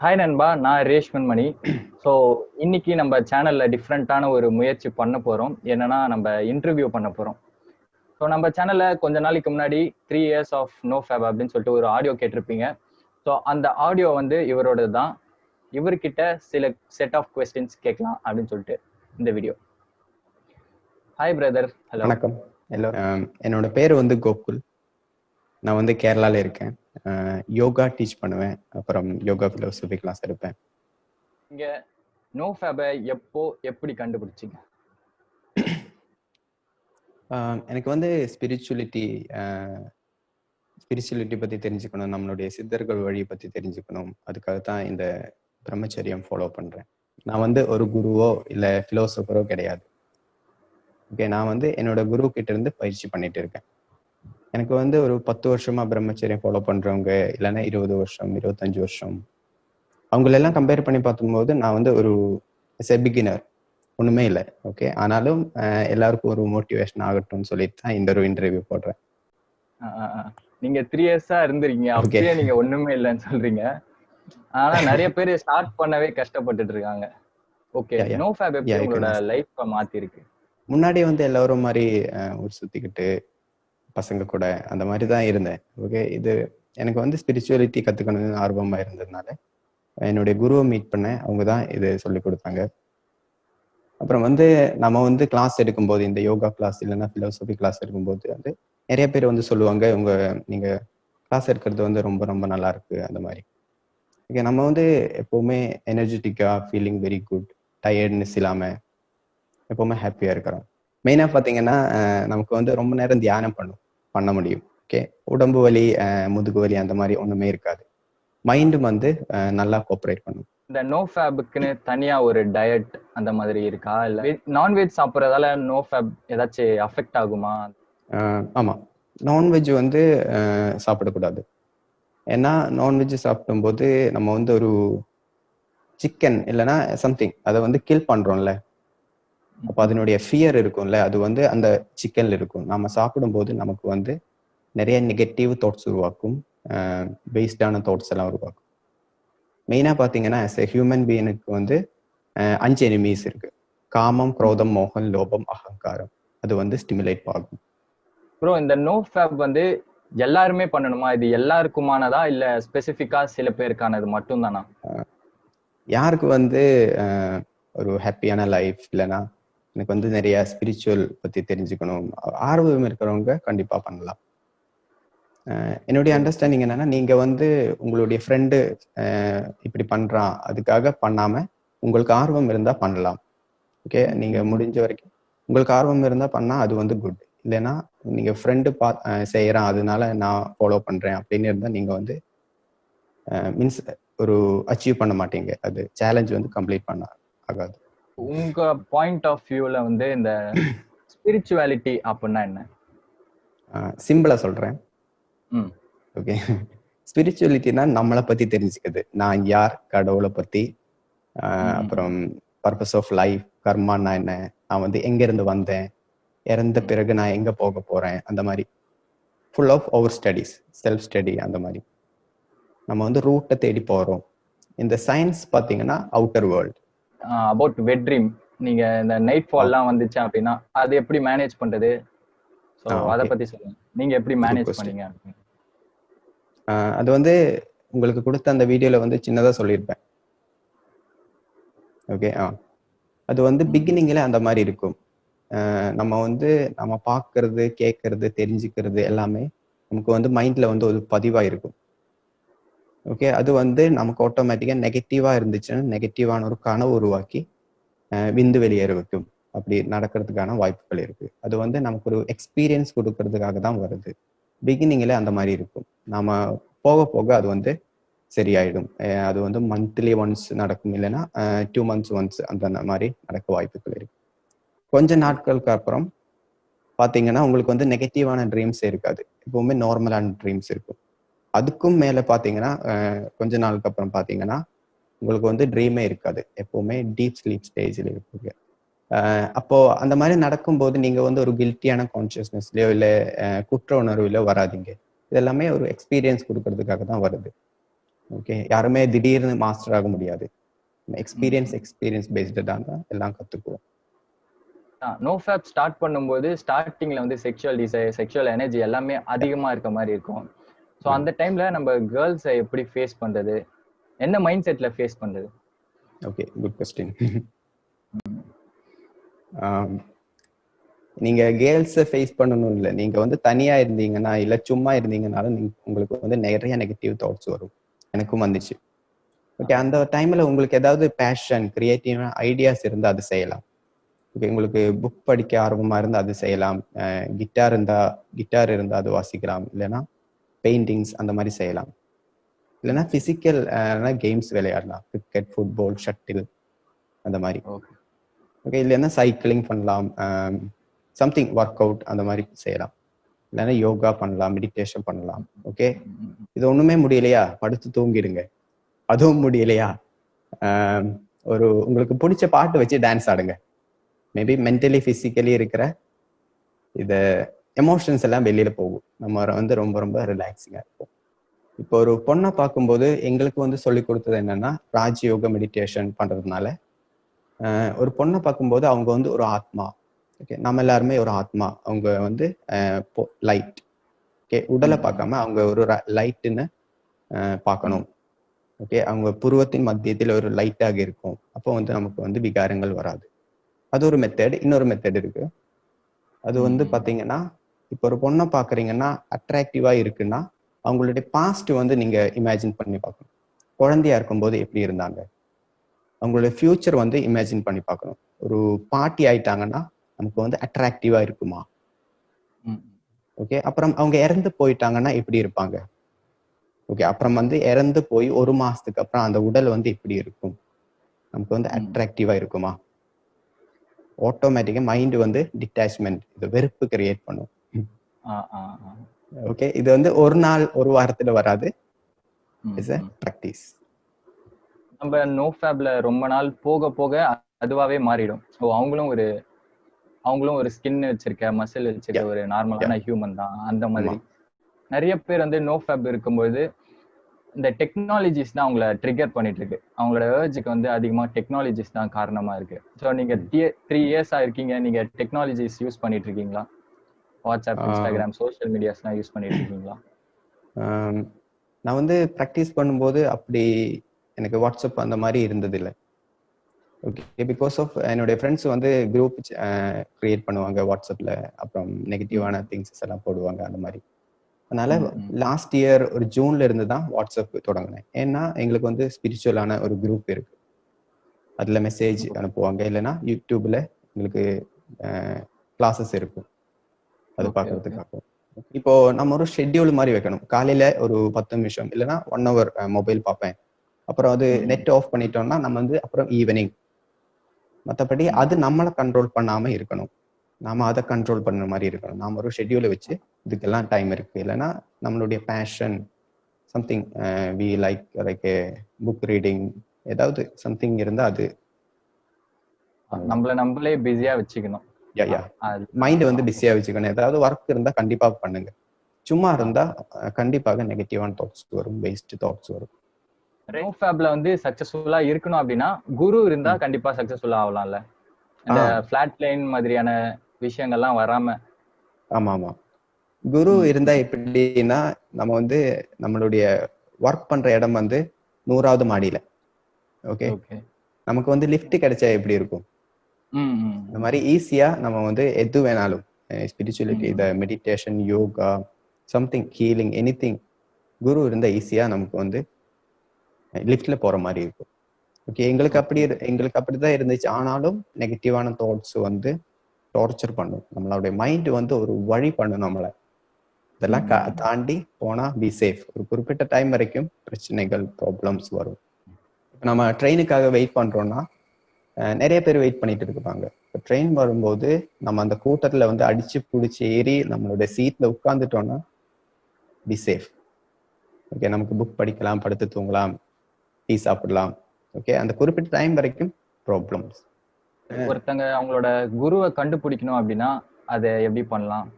Hi நண்பா. நான் Reshman money so இன்னைக்கு நம்ம சேனல்ல டிஃப்ரெண்ட்டான ஒரு முயற்சி பண்ண போறோம். என்னன்னா நம்ம இன்டர்வியூ பண்ண போறோம். ஸோ நம்ம சேனல்ல கொஞ்ச நாளைக்கு முன்னாடி three years of no fap அப்படின்னு சொல்லிட்டு ஒரு ஆடியோ கேட்டிருப்பீங்க. ஸோ அந்த ஆடியோ வந்து இவரோடது தான் இவர்கிட்ட சில செட் ஆஃப் கொஸ்டின்ஸ் கேட்கலாம் அப்படின்னு சொல்லிட்டு இந்த வீடியோ ஹாய் பிரதர் ஹலோ வணக்கம். எல்லோரும். என்னோட பேர் வந்து கோகுல். நான் வந்து கேரளால இருக்கேன். யோகா டீச் பண்ணுவேன். அப்புறம் யோகா ஃபிலோசபி கிளாஸ் எடுப்பேன். இங்க நோ ஃபேபை எப்போ எப்படி கண்டுபிடிச்சிங்க? எனக்கு வந்து ஸ்பிரிச்சுவலிட்டி ஸ்பிரிச்சுவலிட்டி பத்தி தெரிஞ்சுக்கணும். நம்மளுடைய சித்தர்கள் வழி பத்தி தெரிஞ்சுக்கணும். அதுக்காக தான் இந்த பிரம்மச்சரியம் ஃபாலோ பண்றேன். நான் வந்து ஒரு குருவோ இல்ல ஃபிலோசபரோ கிடையாது. ஓகே நான் வந்து என்னோட குரு கிட்ட இருந்து பயிற்சி பண்ணிட்டு இருக்கேன். எனக்கு வந்து ஒரு பத்து வருஷமா பிரம்மச்சரியம் ஃபாலோ பண்றவங்க இல்லைன்னா இருபது வருஷம் இருபத்தஞ்சு வருஷம். அவங்களெல்லாம் கம்பேர் பண்ணி பார்க்கும்போது நான் வந்து ஒரு பிகினர் ஒண்ணுமே இல்லை. ஓகே ஆனாலும் எல்லாருக்கும் ஒரு மோட்டிவேஷன் ஆகட்டும்னு சொல்லிட்டு தான் இந்த ஒரு இன்டர்வியூ போடுறேன். நீங்க த்ரீ இயர்ஸா இருந்திருக்கீங்க. அப்படியே நீங்க ஒண்ணுமே இல்லைன்னு சொல்றீங்க. ஆனா நிறைய பேர் ஸ்டார்ட் பண்ணவே கஷ்டப்பட்டுட்டு இருக்காங்க. ஓகே. நோ ஃபேப் எப்படி உங்களோட. லைஃப்பை மாத்தி இருக்கு முன்னாடி வந்து எல்லாரும் மாதிரி ஊர் சுத்திக்கிட்டு பசங்க கூட அந்த மாதிரி தான் இருந்தேன். ஓகே இது எனக்கு வந்து ஸ்பிரிச்சுவலிட்டி கற்றுக்கணும்னு ஆர்வமாக இருந்ததுனால என்னுடைய குருவை மீட் பண்ணேன் அவங்க தான் இது சொல்லி கொடுத்தாங்க. அப்புறம் வந்து நம்ம வந்து கிளாஸ் எடுக்கும்போது இந்த யோகா கிளாஸ் இல்லைன்னா ஃபிலோசபி கிளாஸ் எடுக்கும்போது வந்து நிறைய பேர் வந்து சொல்லுவாங்க உங்க நீங்க கிளாஸ் எடுக்கிறது வந்து ரொம்ப ரொம்ப நல்லா இருக்கு. அந்த மாதிரி. ஓகே நம்ம வந்து எப்போவுமே எனர்ஜெட்டிக்கா ஃபீலிங் வெரி குட் டயர்ட்னஸ் இல்லாமல் எப்போவுமே ஹாப்பியாக இருக்கிறோம். மெயினாக பார்த்தீங்கன்னா நமக்கு வந்து ரொம்ப நேரம் தியானம் பண்ணும். பண்ண முடியும். ஓகே உடம்பு வலி முதுகு வலி அந்த மாதிரி ஒண்ணுமே இருக்காது. மைண்டும் வந்து நல்லா கோஆப்ரேட் பண்ணும். இந்த நோ ஃபேபுக்குன்னு தனியா ஒரு டயட் அந்த மாதிரி இருக்கா? இல்ல நான்வெஜ் சாப்பிட்றதால நோ ஃபேப் ஏதாச்சும் அஃபெக்ட் ஆகுமா? ஆமா. நான்வெஜ் வந்து சாப்பிடக்கூடாது. ஏன்னா நான்வெஜ் சாப்பிடும்போது நம்ம வந்து ஒரு சிக்கன் இல்லைன்னா சம்திங் அதை வந்து கில் பண்றோம்ல. அப்போ அதனுடைய ஃபியர் இருக்கும்ல அது வந்து அந்த சிக்கன்ல இருக்கும். நம்ம சாப்பிடும்போது நமக்கு வந்து நிறைய நெகட்டிவ் தாட்ஸ் உருவாக்கும். பேஸ்டான தாட்ஸ் எல்லாம் உருவாக்கும். மெயினாக பார்த்தீங்கன்னா as a ஹியூமன் பீயினுக்கு வந்து அஞ்சு எனிமீஸ் இருக்கு. காமம் குரோதம் மோகம் லோபம் அகங்காரம். அது வந்து ஸ்டிமுலேட் ஆகும். ப்ரோ இந்த நோ ஃபேப் வந்து எல்லாருமே பண்ணணுமா? இது எல்லாருக்குமானதா? இல்ல ஸ்பெசிஃபிக்கா சில பேருக்கானது மட்டும் தானா யாருக்கு வந்து ஒரு ஹாப்பியான லைஃப் இல்லைன்னா எனக்கு வந்து நிறைய ஸ்பிரிச்சுவல் பத்தி தெரிஞ்சுக்கணும். ஆர்வம் இருக்கிறவங்க கண்டிப்பா பண்ணலாம். என்னுடைய அண்டர்ஸ்டாண்டிங் என்னன்னா நீங்க வந்து உங்களுடைய ஃப்ரெண்டு இப்படி பண்றான் அதுக்காக பண்ணாம உங்களுக்கு ஆர்வம் இருந்தா பண்ணலாம். ஓகே நீங்க முடிஞ்ச வரைக்கும் உங்களுக்கு ஆர்வம் இருந்தா பண்ணா அது வந்து குட் இல்லைன்னா நீங்க ஃப்ரெண்டு பா செய்யறான் அதனால நான் ஃபாலோ பண்றேன் அப்படின்னு இருந்தா நீங்க வந்து மீன்ஸ் ஒரு அச்சீவ் பண்ண மாட்டீங்க. அது சேலஞ்ச் வந்து கம்ப்ளீட் பண்ண ஆகாது. உங்க பாயிண்ட் ஆஃப் வியூல வந்து இந்த ஸ்பிரிச்சுவாலிட்டி அப்படின்னா என்ன? சிம்பிளா சொல்றேன். ஓகே ஸ்பிரிச்சுவலிட்டினா நம்மளை பத்தி தெரிஞ்சுக்கிறது. நான் யார் கடவுளை பத்தி. அப்புறம் பர்பஸ் ஆஃப் லைஃப் கர்மான்னா என்ன? நான் வந்து எங்க இருந்து வந்தேன்? இறந்த பிறகு நான் எங்க போக போறேன்? அந்த மாதிரி. Full of our studies self study அந்த மாதிரி. நம்ம வந்து ரூட்டை தேடி போறோம். இந்த சயின்ஸ் பாத்தீங்கன்னா outer world about wet dream நீங்க இந்த நைட் ஃபால்லாம் வந்துச்சு அப்படின்னா அது எப்படி மேனேஜ் பண்றது? ஸோ அதை. பத்தி சொல்லுங்க. நீங்க எப்படி மேனேஜ். பண்ணீங்க? அது வந்து உங்களுக்கு கொடுத்த அந்த வீடியோல வந்து சின்னதா சொல்லியிருப்பேன். ஓகே ஆ. அது வந்து பிகினிங்ல அந்த மாதிரி இருக்கும். நம்ம வந்து நம்ம பார்க்கிறது கேட்கறது தெரிஞ்சுக்கிறது எல்லாமே நமக்கு வந்து மைண்ட்ல வந்து ஒரு பதிவா இருக்கும். ஓகே அது வந்து நமக்கு ஆட்டோமேட்டிக்காக நெகட்டிவாக இருந்துச்சுன்னா நெகட்டிவான ஒரு கனவு உருவாக்கி விந்து வெளியேற வைக்கும். அப்படி நடக்கிறதுக்கான வாய்ப்புகள் இருக்கு. அது வந்து நமக்கு ஒரு எக்ஸ்பீரியன்ஸ் கொடுக்கறதுக்காக தான் வருது. பிகினிங்கில் அந்த மாதிரி இருக்கும். நாம போக போக அது வந்து சரியாயிடும். அது வந்து மந்த்லி ஒன்ஸ் நடக்கும் இல்லைன்னா டூ மந்த்ஸ் ஒன்ஸ் அந்த மாதிரி நடக்க வாய்ப்புகள் இருக்கு. கொஞ்ச நாட்களுக்கு அப்புறம் பார்த்தீங்கன்னா உங்களுக்கு வந்து நெகட்டிவான ட்ரீம்ஸ் இருக்காது. எப்பவுமே நார்மலான ட்ரீம்ஸ் இருக்கும். அதுக்கும் மேல பாத்தீங்கன்னா அஹ் கொஞ்ச நாளுக்கு அப்புறம் பாத்தீங்கன்னா உங்களுக்கு வந்து ட்ரீமே இருக்காது. எப்பவுமே டீப் ஸ்லீப் ஸ்டேஜில் இருப்பீங்க அப்போ அந்த மாதிரி நடக்கும்போது நீங்க வந்து ஒரு கில்ட்டியான கான்சியஸ்னஸ்லயோ இல்ல குற்ற உணர்வுலயோ வராதீங்க. இது எல்லாமே ஒரு எக்ஸ்பீரியன்ஸ் கொடுக்கறதுக்காக தான் வருது. ஓகே யாருமே திடீர்னு மாஸ்டர் ஆக முடியாது. எக்ஸ்பீரியன்ஸ் எக்ஸ்பீரியன்ஸ் பேஸ்டு தான் எல்லாம் கத்துக்குவோம். நோ ஃபேப் ஸ்டார்ட் பண்ணும்போது ஸ்டார்டிங்ல வந்து செக்ஷுவல் டிசைர் செக்ஷுவல் எனர்ஜி எல்லாமே அதிகமா இருக்க மாதிரி இருக்கும். ஸோ அந்த டைம்ல நம்ம கேர்ள்ஸை எப்படி ஃபேஸ் பண்றது? என்ன மைண்ட் செட்ல ஃபேஸ் பண்றது? ஓகே குட் கொஸ்டின் நீங்க கேர்ள்ஸை ஃபேஸ் பண்ணணும் இல்லை. நீங்க வந்து தனியா இருந்தீங்கன்னா இல்ல சும்மா இருந்தீங்கனாலும் உங்களுக்கு வந்து நிறைய நெகட்டிவ் தாட்ஸ் வரும். எனக்கும் வந்துச்சு. ஓகே அந்த டைம்ல உங்களுக்கு ஏதாவது பேஷன் கிரியேட்டிவான ஐடியாஸ் இருந்தா அது செய்யலாம். ஓகே உங்களுக்கு புக் படிக்க ஆர்வமா இருந்தா அது செய்யலாம். கிட்டார் இருந்தா கிட்டார் இருந்தா அது வாசிக்கலாம். இல்லைன்னா பெயிண்டிங்ஸ் அந்த மாதிரி செய்யலாம். இல்லைன்னா பிசிக்கல் கேம்ஸ் விளையாடலாம். கிரிக்கெட் ஃபுட்பால் ஷட்டில் அந்த மாதிரி. ஓகே இல்லைன்னா சைக்கிளிங் பண்ணலாம் சம்திங் ஒர்க் அவுட் அந்த மாதிரி செய்யலாம். இல்லைன்னா யோகா பண்ணலாம் மெடிடேஷன் பண்ணலாம். ஓகே இது ஒண்ணுமே முடியலையா? படுத்து தூங்கிடுங்க. அதுவும் முடியலையா? ஒரு உங்களுக்கு பிடிச்ச பாட்டு வச்சு டான்ஸ் ஆடுங்க. மேபி மென்டலி பிசிக்கலி இருக்கிற இது எமோஷன்ஸ் எல்லாம் வெளியில போகும். நம்ம வந்து ரொம்ப ரொம்ப ரிலாக்ஸிங்கா இருக்கும் இப்போ ஒரு பொண்ணை பார்க்கும்போது எங்களுக்கு வந்து சொல்லி கொடுத்தது என்னன்னா ராஜயோக மெடிடேஷன் பண்றதுனால ஒரு பொண்ணை பார்க்கும்போது அவங்க வந்து ஒரு ஆத்மா. ஓகே நம்ம எல்லாருமே ஒரு ஆத்மா. அவங்க வந்து லைட் ஓகே உடலை பார்க்காம அவங்க ஒரு லைட்டுன்னு பார்க்கணும். ஓகே அவங்க புருவத்தின் மத்தியத்தில் ஒரு லைட்டாக இருக்கும். அப்போ வந்து நமக்கு வந்து விகாரங்கள் வராது. அது ஒரு மெத்தட் இன்னொரு மெத்தட் இருக்கு. அது வந்து ம். இப்போ ஒரு பொண்ணை பாக்குறீங்கன்னா அட்ராக்டிவா இருக்குன்னா அவங்களுடைய பாஸ்ட் வந்து நீங்க இமேஜின் பண்ணி பார்க்கணும். குழந்தையா இருக்கும்போது எப்படி இருந்தாங்க? அவங்களுடைய ஃபியூச்சர் வந்து இமேஜின் பண்ணி பார்க்கணும். ஒரு பாட்டி ஆயிட்டாங்கன்னா நமக்கு வந்து அட்ராக்டிவா இருக்குமா? ஓகே அப்புறம் அவங்க இறந்து போயிட்டாங்கன்னா எப்படி இருப்பாங்க? ஓகே அப்புறம் வந்து இறந்து போய் ஒரு மாசத்துக்கு அப்புறம் அந்த உடல் வந்து எப்படி இருக்கும்? நமக்கு வந்து. அட்ராக்டிவா இருக்குமா? ஆட்டோமேட்டிக்கா மைண்ட் வந்து டிட்டாச்மெண்ட் இது வெறுப்பு கிரியேட் பண்ணும். ஓகே இது வந்து ஒரு நாள் ஒரு வாரத்துல வராது இட்ஸ் அ ப்ராக்டிஸ் நம்ம நோ ஃபேப்ல ரொம்ப நாள் போக போக அதுவாவே மாறிடும். ஸோ அவங்களும் ஒரு அவங்களும் ஒரு ஸ்கின் வச்சிருக்க மசில் வச்சிருக்க. ஒரு நார்மலான ஹியூமன் தான் அந்த மாதிரி. நிறைய பேர் வந்து நோ ஃபேப் இருக்கும்போது இந்த டெக்னாலஜிஸ் தான் அவங்கள ட்ரிகர் பண்ணிட்டு இருக்கு அவங்களோட ஏர்ஜுக்கு வந்து அதிகமா டெக்னாலஜிஸ் தான் காரணமா இருக்கு. ஸோ நீங்க த்ரீ இயர்ஸா இருக்கீங்க நீங்க டெக்னாலஜிஸ் யூஸ் பண்ணிட்டு இருக்கீங்களா வாட்ஸ்அப். இன்ஸ்டாகிராம் சோஷியல் மீடியாஸ்லாம் யூஸ் பண்ணிட்டு இருக்கீங்களா? நான் வந்து ப்ராக்டிஸ் பண்ணும்போது அப்படி எனக்கு வாட்ஸ்அப் அந்த மாதிரி இருந்தது இல்லை ஓகே பிகாஸ் ஆஃப் என்னுடைய ஃப்ரெண்ட்ஸ் வந்து குரூப் கிரியேட் பண்ணுவாங்க வாட்ஸ்அப்ல. அப்புறம் நெகட்டிவான திங்ஸஸ் எல்லாம் போடுவாங்க அந்த மாதிரி. அதனால. லாஸ்ட் இயர் ஒரு ஜூன்ல இருந்து தான் வாட்ஸ்அப் தொடங்கினேன். ஏன்னா எங்களுக்கு வந்து ஸ்பிரிச்சுவலான ஒரு குரூப் இருக்கு. அதுல மெசேஜ் அனுப்புவாங்க. இல்லைன்னா யூடியூப்ல எங்களுக்கு கிளாஸஸ் இருக்கும். அது Okay, பார்க்கறதுக்காக இப்போ நம்ம ஒரு ஷெட்யூல் மாதிரி வைக்கணும். காலையில ஒரு பத்து நிமிஷம் இல்லைன்னா ஒன் ஹவர் மொபைல் பார்ப்பேன். அப்புறம் அது. நெட் ஆஃப் பண்ணிட்டோம்னா நம்ம வந்து அப்புறம் ஈவினிங் மற்றபடி. அது நம்மளை கண்ட்ரோல் பண்ணாம இருக்கணும். நாம அதை கண்ட்ரோல் பண்ண மாதிரி இருக்கணும். நாம ஒரு ஷெட்யூலை வச்சு இதுக்கெல்லாம் டைம் இருக்கு. இல்லைன்னா நம்மளுடைய passion something we like like book reading ஏதாவது சம்திங் இருந்தா அது. நம்மள நம்மளே பிஸியா வச்சுக்கணும். யா யா மைண்ட் வந்து பிஸியா வச்சுக்கணும். ஏதாவது ஒர்க் இருந்தா கண்டிப்பா பண்ணுங்க. சும்மா இருந்தா கண்டிப்பாக நெகட்டிவான தாட்ஸ் வரும் வேஸ்ட் தாட்ஸ் வரும். நோ ஃபேப்ல வந்து சக்சஸ்ஃபுல்லா இருக்கணும் அப்படின்னா குரு இருந்தா கண்டிப்பா சக்சஸ்ஃபுல்லா ஆகலாம்ல. இந்த. ஃபிளாட் லைன் மாதிரியான விஷயங்கள்லாம் வராம. ஆமா ஆமா குரு. இருந்தா எப்படின்னா நம்ம வந்து நம்மளுடைய ஒர்க் பண்ற இடம் வந்து நூறாவது மாடியில. ஓகே ஓகே நமக்கு வந்து லிஃப்ட் கிடைச்சா எப்படி இருக்கும்? இந்த மாதிரி ஈஸியா நம்ம வந்து எது வேணாலும் ஸ்பிரிச்சுவலிட்டி. இந்த meditation yoga something healing any guru இருந்தா ஈஸியா நமக்கு வந்து லிஃப்ட்ல போற மாதிரி இருக்கும். ஓகே எங்களுக்கு அப்படி இரு- எங்களுக்கு அப்படிதான் இருந்துச்சு. ஆனாலும் நெகட்டிவான தாட்ஸ் வந்து டார்ச்சர் பண்ணும். நம்மளுடைய மைண்ட் வந்து ஒரு வழி பண்ணும் நம்மளை. இதெல்லாம். தாண்டி போனா பி சேஃப் ஒரு குறிப்பிட்ட டைம் வரைக்கும் பிரச்சனைகள் ப்ராப்ளம்ஸ் வரும். இப்ப நம்ம ட்ரெயினுக்காக வெயிட் பண்றோம்னா அஹ், நிறைய பேர் வெயிட் பண்ணிட்டு இருப்பாங்க. இப்போ ட்ரெயின் வரும்போது நம்ம அந்த கூட்டத்துல வந்து அடிச்சு புடிச்சு ஏறி நம்மளுடைய சீட்ல உட்கார்ந்துட்டோம்னா பி சேஃப் ஓகே நமக்கு புக் படிக்கலாம் படுத்து தூங்கலாம் டீ சாப்பிடலாம். ஓகே அந்த குறிப்பிட்ட டைம் வரைக்கும் ப்ராப்ளம்ஸ் ஒருத்தங்க அவங்களோட குருவை கண்டுபிடிக்கணும் அப்படின்னா அதை எப்படி பண்ணலாம்?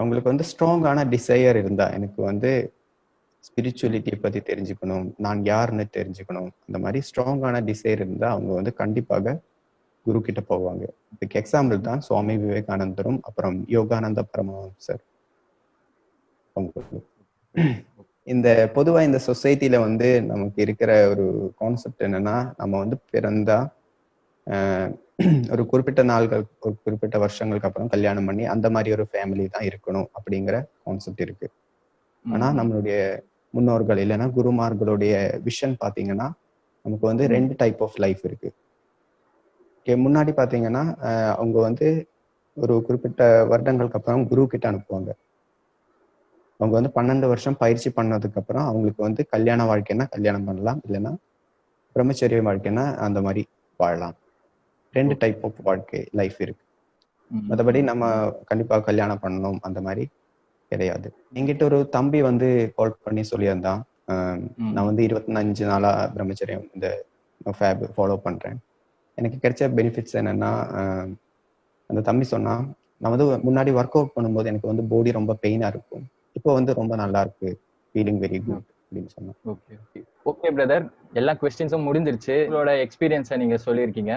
அவங்களுக்கு வந்து ஸ்ட்ராங்கான டிசையர் இருந்தா எனக்கு வந்து ஸ்பிரிச்சுவலிட்டியை பத்தி தெரிஞ்சுக்கணும் நான் யாருன்னு தெரிஞ்சுக்கணும் அந்த மாதிரி ஸ்ட்ராங்கான டிசைர் இருந்தா அவங்க வந்து கண்டிப்பாக குரு கிட்ட போவாங்க. இதுக்கு எக்ஸாம்பிள் தான் சுவாமி விவேகானந்தரும் அப்புறம் யோகானந்த பரமஹம்சர். இந்த பொதுவா இந்த சொசைட்டில வந்து நமக்கு இருக்கிற ஒரு கான்செப்ட் என்னன்னா நம்ம வந்து பிறந்தா ஆஹ், ஒரு குறிப்பிட்ட நாள்கள் ஒரு குறிப்பிட்ட வருஷங்களுக்கு அப்புறம் கல்யாணம் பண்ணி அந்த மாதிரி ஒரு ஃபேமிலி தான் இருக்கணும் அப்படிங்கிற கான்செப்ட் இருக்கு. ஆனா நம்மளுடைய முன்னோர்கள் இல்லைன்னா குருமார்களுடைய விஷன் பாத்தீங்கன்னா நமக்கு வந்து. ரெண்டு டைப் ஆஃப் லைஃப் இருக்கு. முன்னாடி பாத்தீங்கன்னா அவங்க வந்து ஒரு குறிப்பிட்ட வருடங்களுக்கு அப்புறம் குரு கிட்ட அனுப்புவாங்க. அவங்க வந்து பன்னெண்டு வருஷம் பயிற்சி பண்ணதுக்கு அப்புறம் அவங்களுக்கு வந்து கல்யாண வாழ்க்கைன்னா கல்யாணம் பண்ணலாம். இல்லைன்னா பிரம்மச்சரிய வாழ்க்கைன்னா அந்த மாதிரி வாழலாம். ரெண்டு டைப் ஆஃப் வாழ்க்கை லைஃப் இருக்கு. மற்றபடி நம்ம கண்டிப்பா கல்யாணம் பண்ணணும் அந்த மாதிரி கிடையாது. என்கிட்ட ஒரு தம்பி வந்து கால் பண்ணி சொல்லியிருந்தான். நான் வந்து இருபத்தஞ்சு நாளா பிரம்மச்சரியம் இந்த ஃபேப் ஃபாலோ பண்றேன். எனக்கு கிடைச்ச பெனிஃபிட்ஸ் என்னன்னா அந்த தம்பி சொன்னா நான் வந்து முன்னாடி ஒர்க் அவுட் பண்ணும்போது எனக்கு வந்து பாடி ரொம்ப பெயினா இருக்கும். இப்போ வந்து ரொம்ப நல்லா இருக்கு. ஃபீலிங் வெரி குட் அப்படின்னு சொன்னான். ஓகே. ஓகே ஓகே பிரதர் எல்லா கொஸ்டின்ஸும் முடிஞ்சிருச்சு. உங்களோட எக்ஸ்பீரியன்ஸை நீங்க சொல்லியிருக்கீங்க.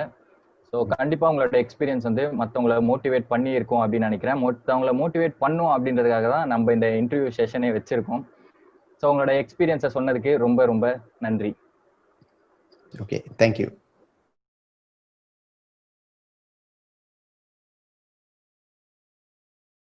ஸோ கண்டிப்பா உங்களோட எக்ஸ்பீரியன்ஸ் வந்து மற்றவங்கள மோட்டிவேட் பண்ணி இருக்கும் அப்படின்னு நினைக்கிறேன். மற்றவங்கள மோட்டிவேட் பண்ணும் அப்படின்றதுக்காக தான் நம்ம இந்த இன்டர்வியூ செஷனே வச்சிருக்கோம். ஸோ உங்களோட எக்ஸ்பீரியன்ஸை சொன்னதுக்கு ரொம்ப ரொம்ப நன்றி. Okay thank you